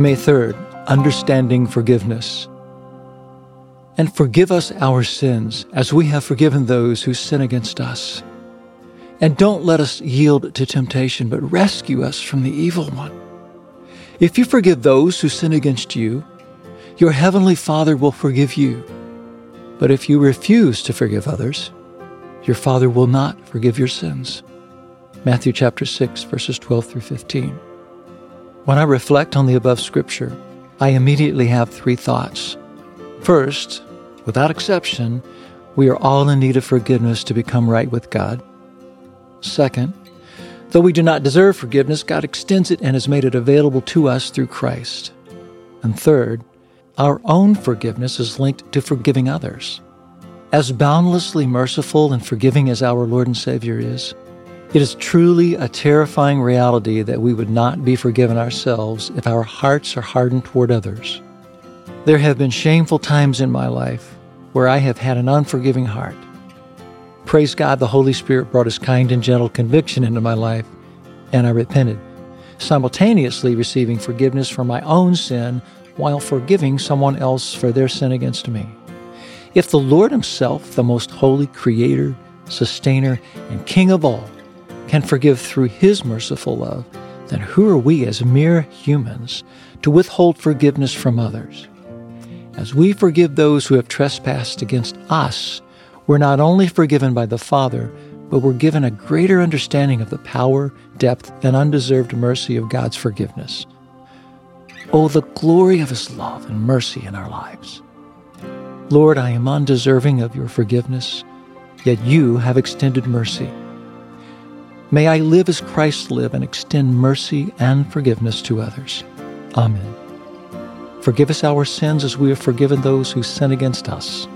May 3rd, understanding forgiveness. And forgive us our sins as we have forgiven those who sin against us. And don't let us yield to temptation, but rescue us from the evil one. If you forgive those who sin against you, your heavenly Father will forgive you. But if you refuse to forgive others, your Father will not forgive your sins. Matthew chapter 6, verses 12 through 15. When I reflect on the above scripture, I immediately have three thoughts. First, without exception, we are all in need of forgiveness to become right with God. Second, though we do not deserve forgiveness, God extends it and has made it available to us through Christ. And third, our own forgiveness is linked to forgiving others. As boundlessly merciful and forgiving as our Lord and Savior is, it is truly a terrifying reality that we would not be forgiven ourselves if our hearts are hardened toward others. There have been shameful times in my life where I have had an unforgiving heart. Praise God, the Holy Spirit brought His kind and gentle conviction into my life, and I repented, simultaneously receiving forgiveness for my own sin while forgiving someone else for their sin against me. If the Lord Himself, the most holy Creator, Sustainer, and King of all, can forgive through His merciful love, then who are we as mere humans to withhold forgiveness from others? As we forgive those who have trespassed against us, we're not only forgiven by the Father, but we're given a greater understanding of the power, depth, and undeserved mercy of God's forgiveness. Oh, the glory of His love and mercy in our lives. Lord, I am undeserving of your forgiveness, yet you have extended mercy. May I live as Christ lived and extend mercy and forgiveness to others. Amen. Forgive us our sins as we have forgiven those who sin against us